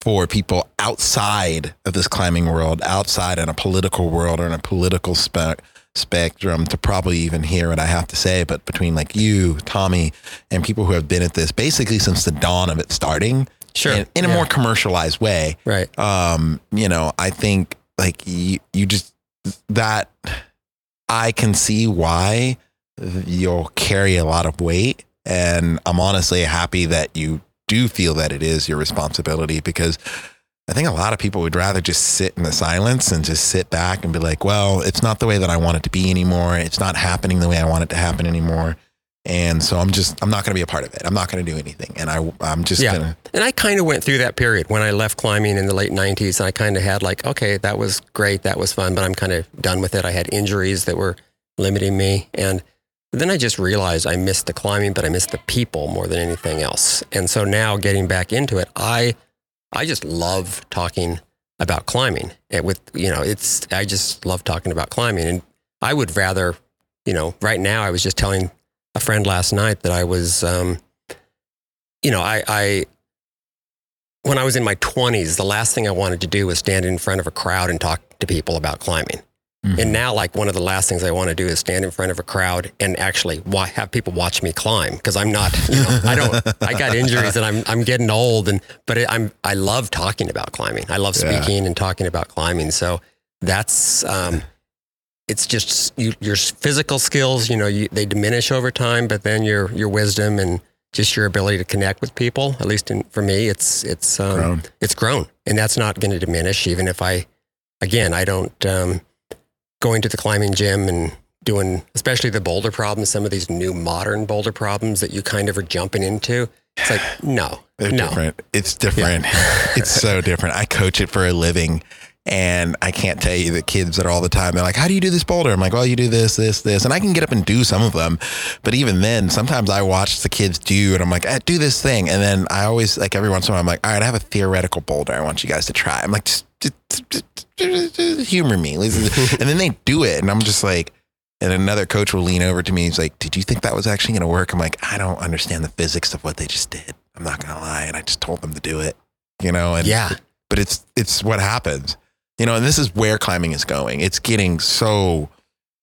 for people outside of this climbing world, outside in a political world or in a political spec spectrum to probably even hear what I have to say. But between like you, Tommy, and people who have been at this basically since the dawn of it starting, Sure. in, in a Yeah. more commercialized way, Right. um, you know, I think like you, you just that I can see why you'll carry a lot of weight. And I'm honestly happy that you do feel that it is your responsibility because I think a lot of people would rather just sit in the silence and just sit back and be like, well, it's not the way that I want it to be anymore. It's not happening the way I want it to happen anymore. And so I'm just, I'm not going to be a part of it. I'm not going to do anything. And I, I'm just Yeah. going to, And I kind of went through that period when I left climbing in the late 90s. I kind of had like, okay, that was great. That was fun, but I'm kind of done with it. I had injuries that were limiting me. And then I just realized I missed the climbing, but I missed the people more than anything else. And so now getting back into it, I I just love talking about climbing. And with you know, it's I just love talking about climbing, and I would rather, you know, right now I was just telling a friend last night that I was, um, you know, I, I when I was in my twenties, the last thing I wanted to do was stand in front of a crowd and talk to people about climbing. Mhm. And now, like one of the last things I want to do is stand in front of a crowd and actually wa- have people watch me climb because I'm not, you know, I don't, I got injuries and I'm, I'm getting old and, but it, I'm, I love talking about climbing. I love Yeah. speaking and talking about climbing. So that's, um, it's just you, your physical skills, you know, you, they diminish over time, but then your, your wisdom and just your ability to connect with people, at least in, for me, it's, it's, um, Grown. it's grown and that's not going to diminish even if I, again, I don't, um, going to the climbing gym and doing, especially the boulder problems, some of these new modern boulder problems that you kind of are jumping into. It's like, no, They're no. different. It's different. it's so different. I coach it for a living. And I can't tell you the kids that are all the time, they're like, How do you do this boulder? I'm like, Well, you do this, this, this. And I can get up and do some of them. But even then, sometimes I watch the kids do and I'm like, eh, do this thing. And then I always, like, every once in a while, I'm like, All right, I have a theoretical boulder I want you guys to try. I'm like, just, just, just, just- just humor me. and then they do it. And I'm just like, and another coach will lean over to me. He's like, Did you think that was actually going to work? I'm like, I don't understand the physics of what they just did. I'm not going to lie. And I just told them to do it, you know? And, Yeah. but it's, it's what happens, you know? And this is where climbing is going. It's getting so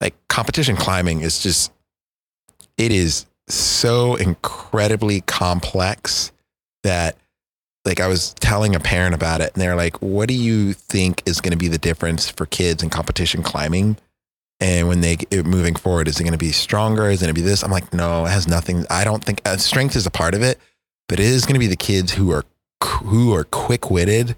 like competition climbing is just, it is so incredibly complex that like I was telling a parent about it and they're like, what do you think is going to be the difference for kids in competition climbing? And when they it, moving forward, is it going to be stronger? Is it going to be this? I'm like, no, it has nothing. I don't think uh, strength is a part of it, but it is going to be the kids who are who are quick witted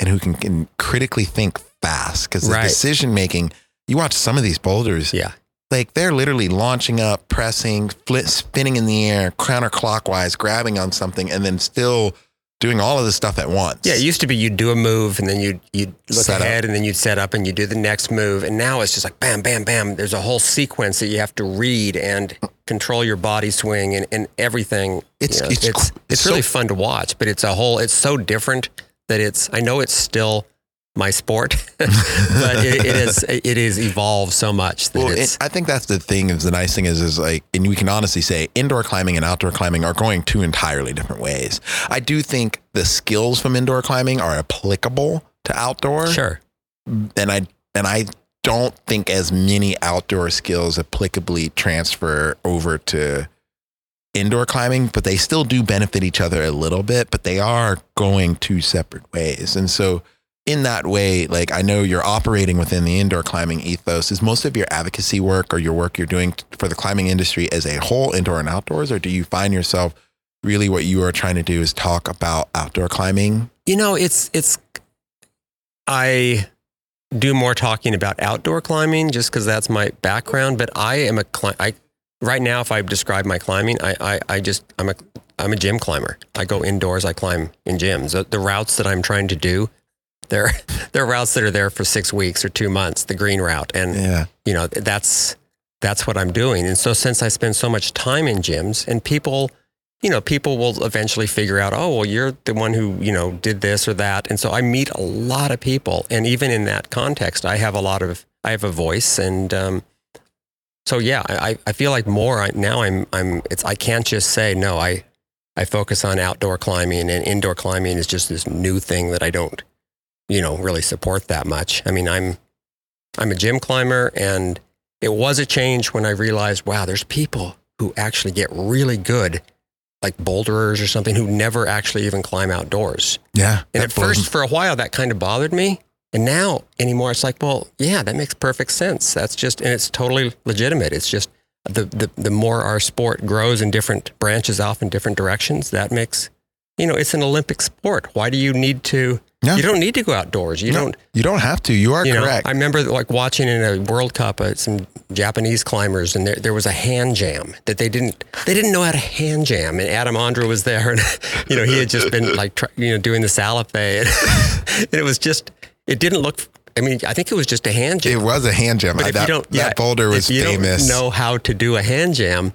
and who can, can critically think fast because the Right. decision making. You watch some of these boulders, Yeah. like they're literally launching up, pressing, flit, spinning in the air, counterclockwise, grabbing on something, and then still doing all of this stuff at once. Yeah. It used to be you'd do a move and then you'd, you'd look Set up. ahead and then you'd set up and you do the next move. And now it's just like bam, bam, bam. There's a whole sequence that you have to read and control your body swing and, and everything. It's- You know, it's it's, it's, it's really so- fun to watch, but it's a whole, it's so different that it's, I know it's still my sport, but it, it is, it is evolved so much that Well, it's, it, I think that's the thing. Is the nice thing is, is like, and we can honestly say, indoor climbing and outdoor climbing are going two entirely different ways. I do think the skills from indoor climbing are applicable to outdoor, sure. and I and I don't think as many outdoor skills applicably transfer over to indoor climbing, but they still do benefit each other a little bit, but they are going two separate ways. And so in that way, like I know you're operating within the indoor climbing ethos. Is most of your advocacy work or your work you're doing for the climbing industry as a whole, indoor and outdoors, or do you find yourself really what you are trying to do is talk about outdoor climbing? You know, it's it's. I do more talking about outdoor climbing just because that's my background. But I am a cli- I right now. If I describe my climbing, I, I I just I'm a I'm a gym climber. I go indoors. I climb in gyms. The, the routes that I'm trying to do, they're they're routes that are there for six weeks or two months. The green route, and Yeah. you know that's that's what i'm doing and so since i spend so much time in gyms and people you know people will eventually figure out oh well you're the one who you know did this or that and so i meet a lot of people and even in that context i have a lot of i have a voice and um, so yeah i i feel like more I, now i'm i'm it's i can't just say no i i focus on outdoor climbing and indoor climbing is just this new thing that i don't you know really support that much i mean i'm i'm a gym climber and it was a change when I realized, wow, there's people who actually get really good, like boulderers or something, who never actually even climb outdoors. Yeah. And at first, for a while, that kind of bothered me. And now anymore, it's like, well, yeah, that makes perfect sense. That's just, and it's totally legitimate. It's just the, the, the more our sport grows in different branches off in different directions, that makes, you know, it's an Olympic sport. Why do you need to, Yeah. you don't need to go outdoors. You No, don't, You don't have to. You are you know, correct. I remember like watching in a World Cup uh, some Japanese climbers, and there, there was a hand jam that they didn't they didn't know how to hand jam, and Adam Ondra was there, and you know he had just been like you know doing the Salathé, and, and it was just it didn't look I mean, I think it was just a hand jam. It was a hand jam. But I- if that, you don't, that boulder was if you famous. Don't know how to do a hand jam,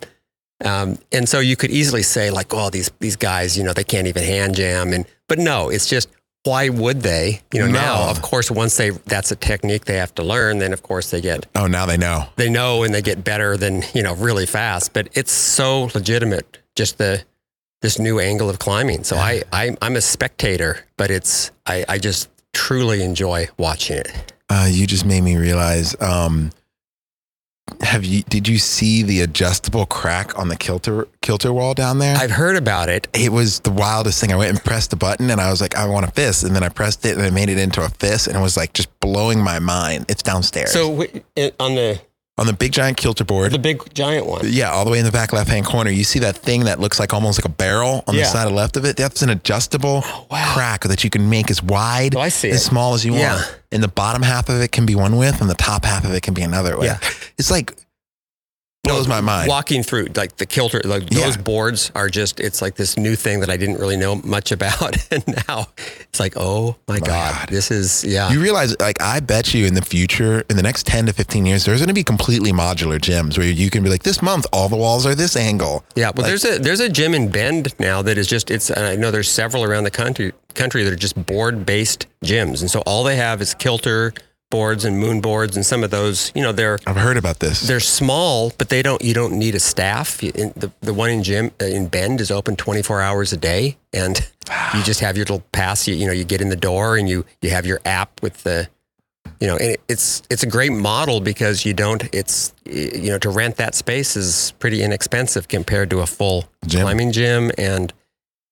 um, and so you could easily say like, "Oh, these these guys, you know, they can't even hand jam." And but no, it's just why would they? You know, No. now of course, once they that's a technique they have to learn, then of course they get Oh, now they know. they know and they get better than you know really fast. But it's so legitimate, just the this new angle of climbing. So I, I I'm a spectator, but it's I, I just truly enjoy watching it. Uh, you just made me realize. Um, have you? Did you see the adjustable crack on the kilter kilter wall down there? I've heard about it. it was the wildest thing. I went and pressed the button, and I was like, I want a fist, and then I pressed it, and I made it into a fist, and it was like just blowing my mind. It's downstairs. So w- on the on the big giant kilter board, the big giant one. Yeah, all the way in the back left hand corner, you see that thing that looks like almost like a barrel on the Yeah. side left of it. That's an adjustable wow. crack that you can make as wide, Oh, I see as it. small as you Yeah. want. And the bottom half of it can be one width, and the top half of it can be another width. Yeah. It's like blows my mind. Walking through like the kilter, like Yeah. those boards are just, it's like this new thing that I didn't really know much about. And now it's like, oh my, God, God. this is, yeah. You realize, like, I bet you in the future, in the next 10 to 15 years, there's going to be completely modular gyms where you can be like, this month, all the walls are this angle. Yeah, well, Like- there's a there's a gym in Bend now that is just it's. I know there's several around the country country that are just board based gyms, and so all they have is kilter boards and moon boards, and some of those, you know, they're I've heard about this. they're small, but they don't you don't need a staff. You- in- The the one in gym uh, in Bend is open 24 hours a day, and you just have your little pass. You you know you get in the door and you you have your app with the. You know, and it- it's it's a great model because you don't. It's you know to rent that space is pretty inexpensive compared to a full Gym. climbing gym, and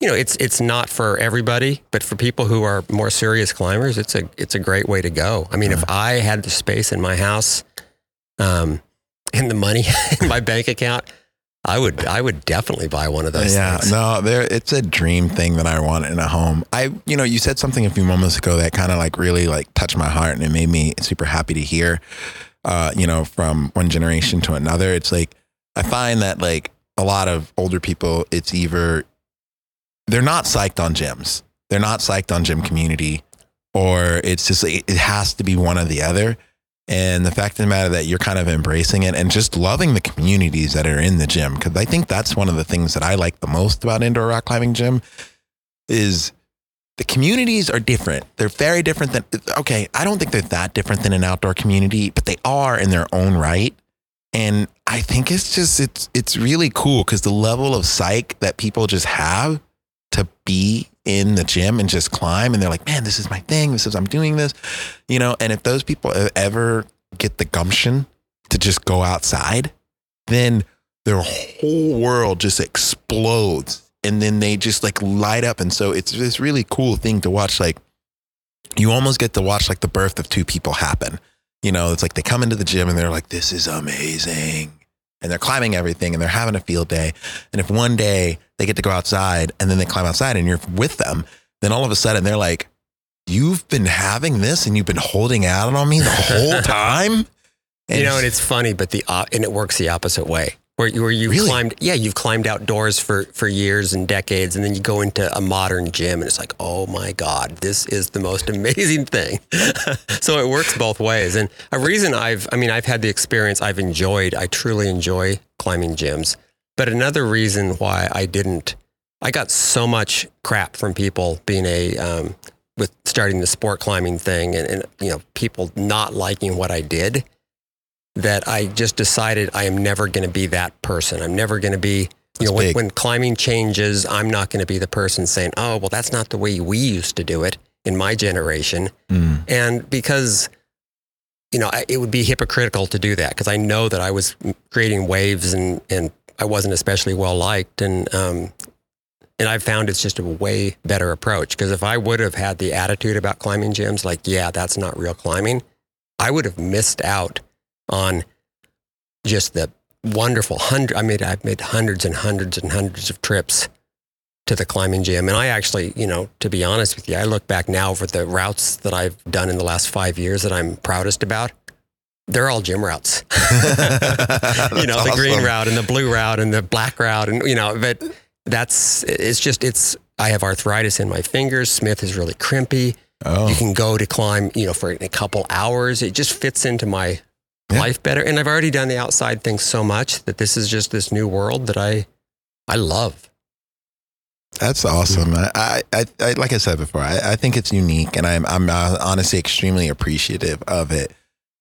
you know it's it's not for everybody, but for people who are more serious climbers, it's a it's a great way to go. I mean, if I had the space in my house, um, and the money in my bank account, I would I would definitely buy one of those. yeah, things. no, there. It's a dream thing that I want in a home. I, you know, you said something a few moments ago that kind of like really like touched my heart, and it made me super happy to hear. Uh, you know, from one generation to another, it's like I find that like a lot of older people, it's either they're not psyched on gyms, they're not psyched on gym community, or it's just it has to be one or the other. And the fact of the matter that you're kind of embracing it and just loving the communities that are in the gym. Cause I think that's one of the things that I like the most about indoor rock climbing gym is the communities are different. They're very different than, okay, I don't think they're that different than an outdoor community, but they are in their own right. And I think it's just, it's, it's really cool because the level of psych that people just have to be in the gym and just climb and they're like, man, this is my thing. This is, I'm doing this, you know, and if those people ever get the gumption to just go outside, then their whole world just explodes and then they just like light up. And so it's this really cool thing to watch. Like you almost get to watch like the birth of two people happen. You know, it's like they come into the gym and they're like, this is amazing. And they're climbing everything and they're having a field day. And if one day they get to go outside and then they climb outside and you're with them, then all of a sudden they're like, you've been having this and you've been holding out on me the whole time. you know, and it's funny, but the op- and it works the opposite way. Where you, where you Really? climbed, yeah, you've climbed outdoors for for years and decades, and then you go into a modern gym, and it's like, oh my god, this is the most amazing thing. so it works both ways, and a reason I've, I mean, I've had the experience, I've enjoyed, I truly enjoy climbing gyms, but another reason why I didn't, I got so much crap from people being a um, with starting the sport climbing thing, and, and you know, people not liking what I did that I just decided I am never going to be that person. I'm never going to be, you That's know, when, when climbing changes, I'm not going to be the person saying, oh, well, that's not the way we used to do it in my generation. Mm. And because, you know, I, it would be hypocritical to do that because I know that I was creating waves and, and I wasn't especially well liked. And, um, and I've found it's just a way better approach because if I would have had the attitude about climbing gyms, like, yeah, that's not real climbing, I would have missed out on just the wonderful hundred. I made I've made hundreds and hundreds and hundreds of trips to the climbing gym, and I actually, you know, to be honest with you, I look back now for the routes that I've done in the last five years that I'm proudest about. They're all gym routes. you know, the green route and the blue route and the black route, and you know, but that's it's just it's. I have arthritis in my fingers. Smith is really crimpy. Oh, You can go to climb, you know, for a couple hours. It just fits into my Yeah. life better. And I've already done the outside thing so much that this is just this new world that I I love. That's awesome. I, I, I, I like I said before, I, I think it's unique, and I'm, I'm uh, honestly extremely appreciative of it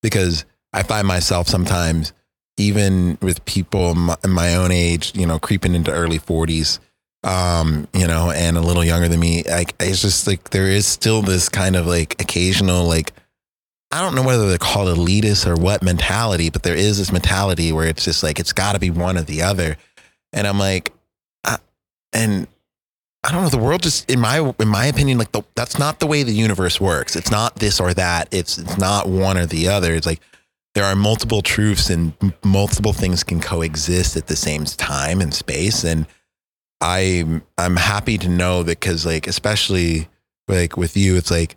because I find myself sometimes, even with people my, my own age, you know, creeping into early 40s, um, you know, and a little younger than me. Like it's just like there is still this kind of like occasional like. I don't know whether they're called elitist or what mentality, but there is this mentality where it's just like it's got to be one or the other, and I'm like, I, and I don't know. The world just, in my in my opinion, like the, that's not the way the universe works. It's not this or that. It's it's not one or the other. It's like there are multiple truths and multiple things can coexist at the same time and space. And I'm I'm happy to know that because like especially like with you, it's like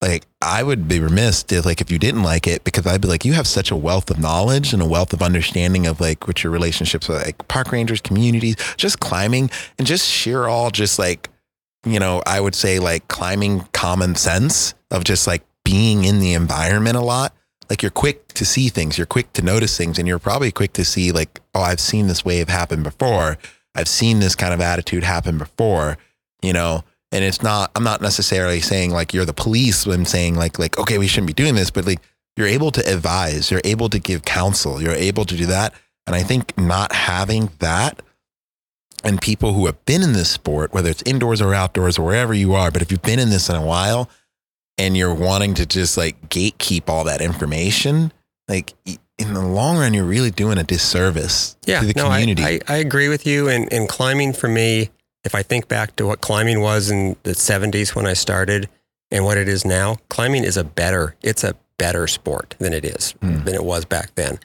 like I would be remiss if like if you didn't like it because I'd be like you have such a wealth of knowledge and a wealth of understanding of like what your relationships with like park rangers, communities, just climbing and just sheer all just like you know I would say like climbing common sense of just like being in the environment a lot. Like you're quick to see things, you're quick to notice things, and you're probably quick to see like oh I've seen this wave happen before. I've seen this kind of attitude happen before, you know and it's not i'm not necessarily saying like you're the police. When saying like like okay we shouldn't be doing this but like you're able to advise you're able to give counsel you're able to do that. And i think not having that and people who have been in this sport whether it's indoors or outdoors or wherever you are but if you've been in this in a while and you're wanting to just like gatekeep all that information like in the long run you're really doing a disservice Yeah, to the no, I, community. I, I agree with you. And, and climbing for me, if I think back to what climbing was in the 70s when I started and what it is now, climbing is a better, it's a better sport than it is, Hmm. than it was back then.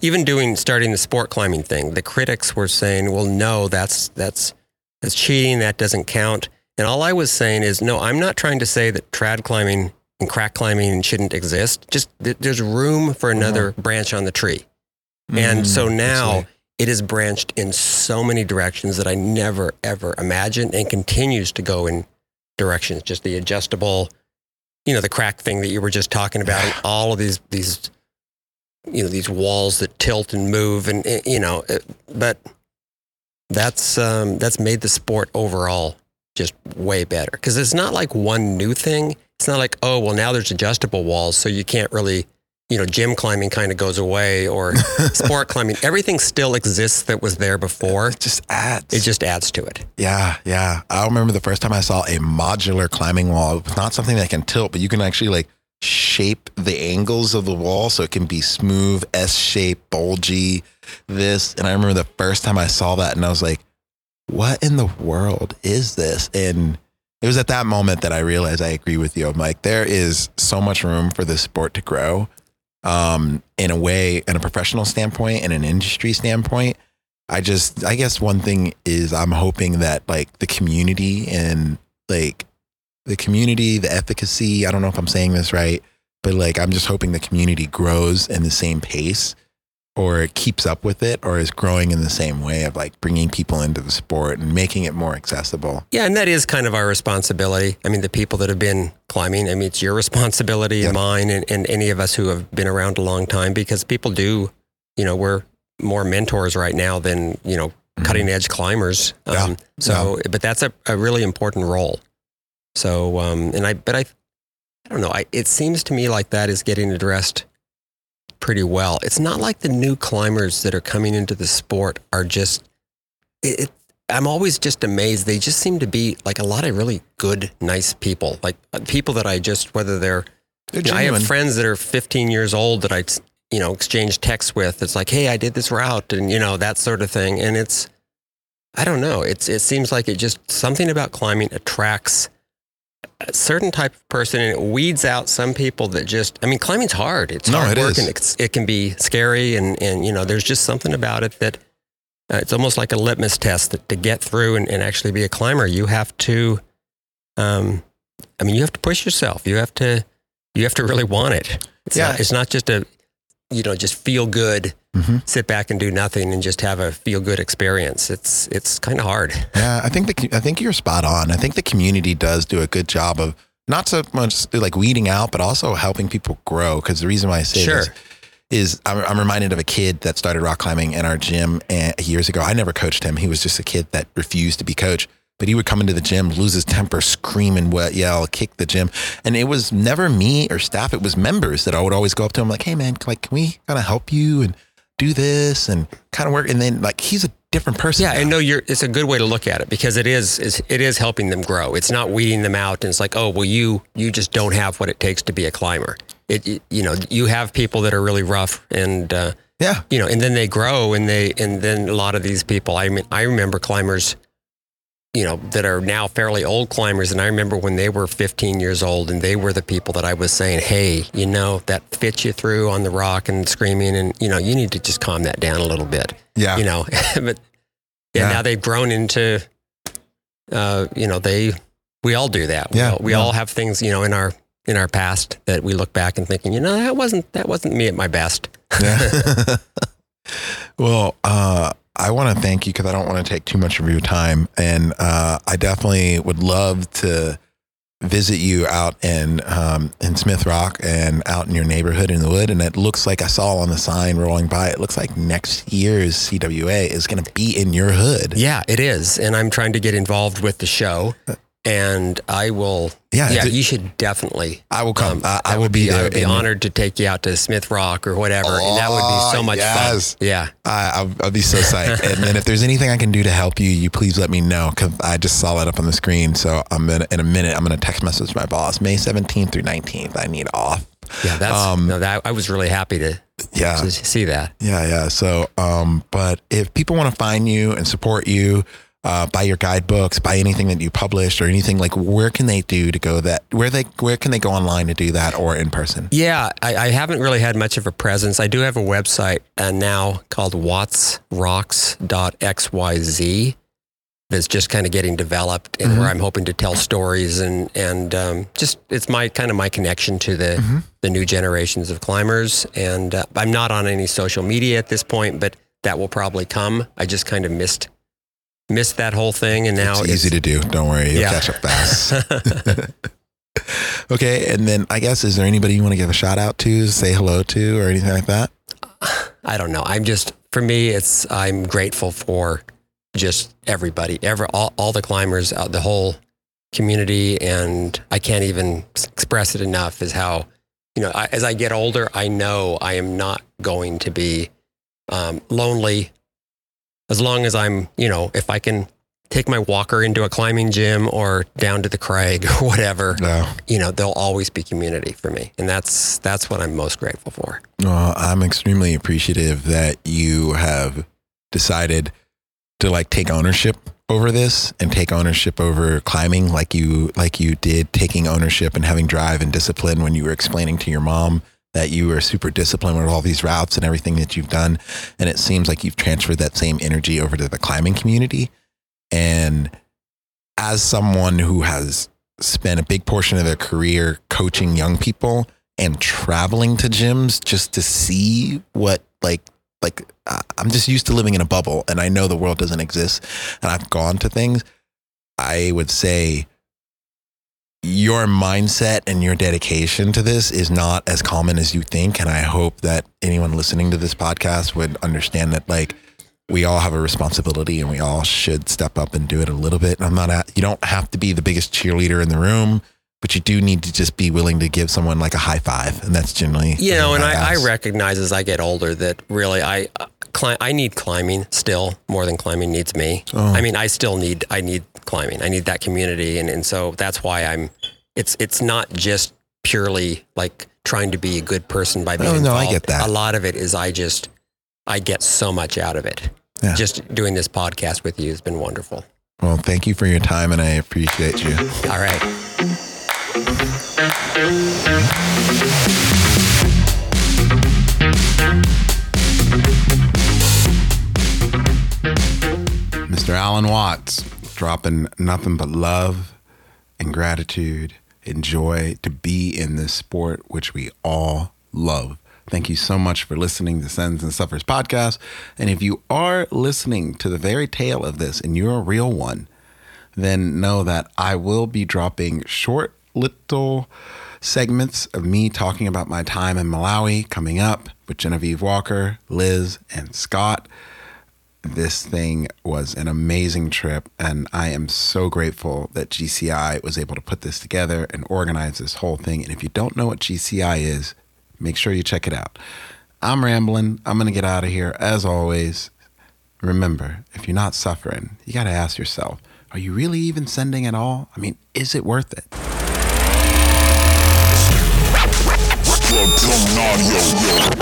Even doing, starting the sport climbing thing, the critics were saying, well, no, that's, that's, that's cheating. That doesn't count. And all I was saying is, no, I'm not trying to say that trad climbing and crack climbing shouldn't exist. Just th- there's room for another branch on the tree. And so Mm, now absolutely. It is branched in so many directions that I never ever imagined and continues to go in directions. Just the adjustable, you know, the crack thing that you were just talking about, and all of these these you know these walls that tilt and move, and eh, you know, it, but that's um, that's made the sport overall just way better because it's not like one new thing. It's not like oh well now there's adjustable walls, so you can't really you know, gym climbing kind of goes away or sport climbing. Everything still exists that was there before. it just adds It just adds to it. Yeah, yeah. I remember the first time I saw a modular climbing wall. It's not something that can tilt, but you can actually like shape the angles of the wall so it can be smooth, S shaped, bulgy, this. And I remember the first time I saw that and I was like, what in the world is this? And it was at that moment that I realized I agree with you. I'm like, there is so much room for this sport to grow. Um, in a way, in a professional standpoint and an industry standpoint. I just, I guess one thing is I'm hoping that like the community and like the community, the efficacy, I don't know if I'm saying this right, but like I'm just hoping the community grows in the same pace or keeps up with it or is growing in the same way of like bringing people into the sport and making it more accessible. Yeah, and that is kind of our responsibility. I mean, the people that have been climbing, I mean, it's your responsibility Yeah. and mine and, and any of us who have been around a long time because people do, you know, we're more mentors right now than, you know, cutting edge climbers. Mm-hmm. Yeah. Um, so, but that's a, a really important role. So, um, and I, but I, I don't know. I, it seems to me like that is getting addressed pretty well. It's not like the new climbers that are coming into the sport are just, it, it, I'm always just amazed. They just seem to be like a lot of really good, nice people, like uh, people that I just, whether they're, They're you know, I have friends that are 15 years old that I, you know, exchange texts with. It's like, hey, I did this route and, you know, that sort of thing. And it's, I don't know. It's, it seems like it just, something about climbing attracts a certain type of person and it weeds out some people that just, I mean, climbing's hard. It's No, hard it work is. and it's, it can be scary. And, and, you know, there's just something about it that it's almost like a litmus test that to get through and, and actually be a climber, you have to, um, I mean, you have to push yourself. You have to, you have to really want it. It's Yeah. not, it's not just a, you know, just feel good, Mhm. sit back and do nothing and just have a feel good experience. It's, it's kind of hard. Yeah, I think the I think you're spot on. I think the community does do a good job of not so much like weeding out, but also helping people grow. Because the reason why I say Sure. this is I'm, I'm reminded of a kid that started rock climbing in our gym eh, years ago. I never coached him. He was just a kid that refused to be coached. But he would come into the gym, lose his temper, scream and wet, yell, kick the gym. And it was never me or staff. It was members that I would always go up to him like, hey, man, like, can we kind of help you and do this and kind of work? And then like, he's a different person. Yeah, now. and no, you're. It's a good way to look at it because it is, is it is helping them grow. It's not weeding them out, and it's like, oh, well, you you just don't have what it takes to be a climber. It, it- you know, you have people that are really rough, and uh, yeah. you know, and then they grow, and they and then a lot of these people. I mean, I remember climbers, you know, that are now fairly old climbers, and I remember when they were 15 years old, and they were the people that I was saying, hey, you know, that fits you through on the rock and screaming, and you know, you need to just calm that down a little bit Yeah. you know but yeah, Yeah. now they've grown into uh you know they we all do that we, Yeah, all, we yeah. all have things you know in our in our past that we look back and thinking you know that wasn't that wasn't me at my best Yeah. well, uh, I want to thank you because I don't want to take too much of your time, and uh, I definitely would love to visit you out in um, in Smith Rock and out in your neighborhood in the wood. And it looks like I saw on the sign rolling by. It looks like next year's CWA is going to be in your hood. yeah it is and i'm trying to get involved with the show and i will Yeah, yeah th- you should definitely I will come. um, I, I will be I there. would be honored to take you out to Smith Rock or whatever, and that would be so Oh, much yes. fun. Yeah, I, I'll, I'll be so psyched. and then if there's anything I can do to help you, you please let me know because I just saw that up on the screen. So I'm gonna, in a minute, I'm going to text message my boss. May 17th through 19th, I need off. yeah. That's Um, no, that I was really happy to, Yeah, to see that. yeah, yeah. So, um, but if people want to find you and support you, uh, buy your guidebooks, buy anything that you published or anything like, where can they do to go that? Where they where can they go online to do that or in person? Yeah, I, I haven't really had much of a presence. I do have a website uh, now called wattsrocks.xyz that's just kind of getting developed and Mm-hmm. where I'm hoping to tell stories and and um, just it's my kind of my connection to the Mm-hmm. the new generations of climbers. And uh, I'm not on any social media at this point, but that will probably come. I just kind of missed missed that whole thing, and now it's easy to do. Don't worry, you'll Yeah. catch up fast. okay, and then I guess is there anybody you want to give a shout out to, say hello to, or anything like that? I don't know. I'm just for me, it's I'm grateful for just everybody, ever all, all the climbers, uh, the whole community, and I can't even express it enough. Is how you know I, as I get older, I know I am not going to be um, lonely as long as I'm you know if I can take my walker into a climbing gym or down to the crag or whatever No. you know there'll always be community for me and that's that's what i'm most grateful for Well, I'm extremely appreciative that you have decided to like take ownership over this and take ownership over climbing like you like you did taking ownership and having drive and discipline when you were explaining to your mom that you are super disciplined with all these routes and everything that you've done and it seems like you've transferred that same energy over to the climbing community. And as someone who has spent a big portion of their career coaching young people and traveling to gyms just to see what like like uh, I'm just used to living in a bubble and I know the world doesn't exist and I've gone to things I would say your mindset and your dedication to this is not as common as you think and I hope that anyone listening to this podcast would understand that like we all have a responsibility and we all should step up and do it a little bit. I'm not at, you don't have to be the biggest cheerleader in the room, but you do need to just be willing to give someone like a high five. And that's generally, you know and I, I recognize as i get older that really i uh, cli- i need climbing still more than climbing needs me Oh. i mean i still need i need climbing i need that community and, and so that's why i'm it's it's not just purely like trying to be a good person by being Oh, no, I involved. get that. a lot of it is i just i get so much out of it Yeah. just doing this podcast with you has been wonderful Well, thank you for your time and I appreciate you. all right Mr. Alan Watts dropping nothing but love and gratitude and joy to be in this sport, which we all love. Thank you so much for listening to Sends and Suffers podcast. And if you are listening to the very tail of this and you're a real one, then know that I will be dropping short little segments of me talking about my time in Malawi coming up with Genevieve Walker, Liz, and Scott. This thing was an amazing trip, and I am so grateful that GCI was able to put this together and organize this whole thing. And if you don't know what GCI is, make sure you check it out. I'm rambling. I'm going to get out of here. As always, remember if you're not suffering, you got to ask yourself, are you really even sending at all? I mean, is it worth it? Club Tone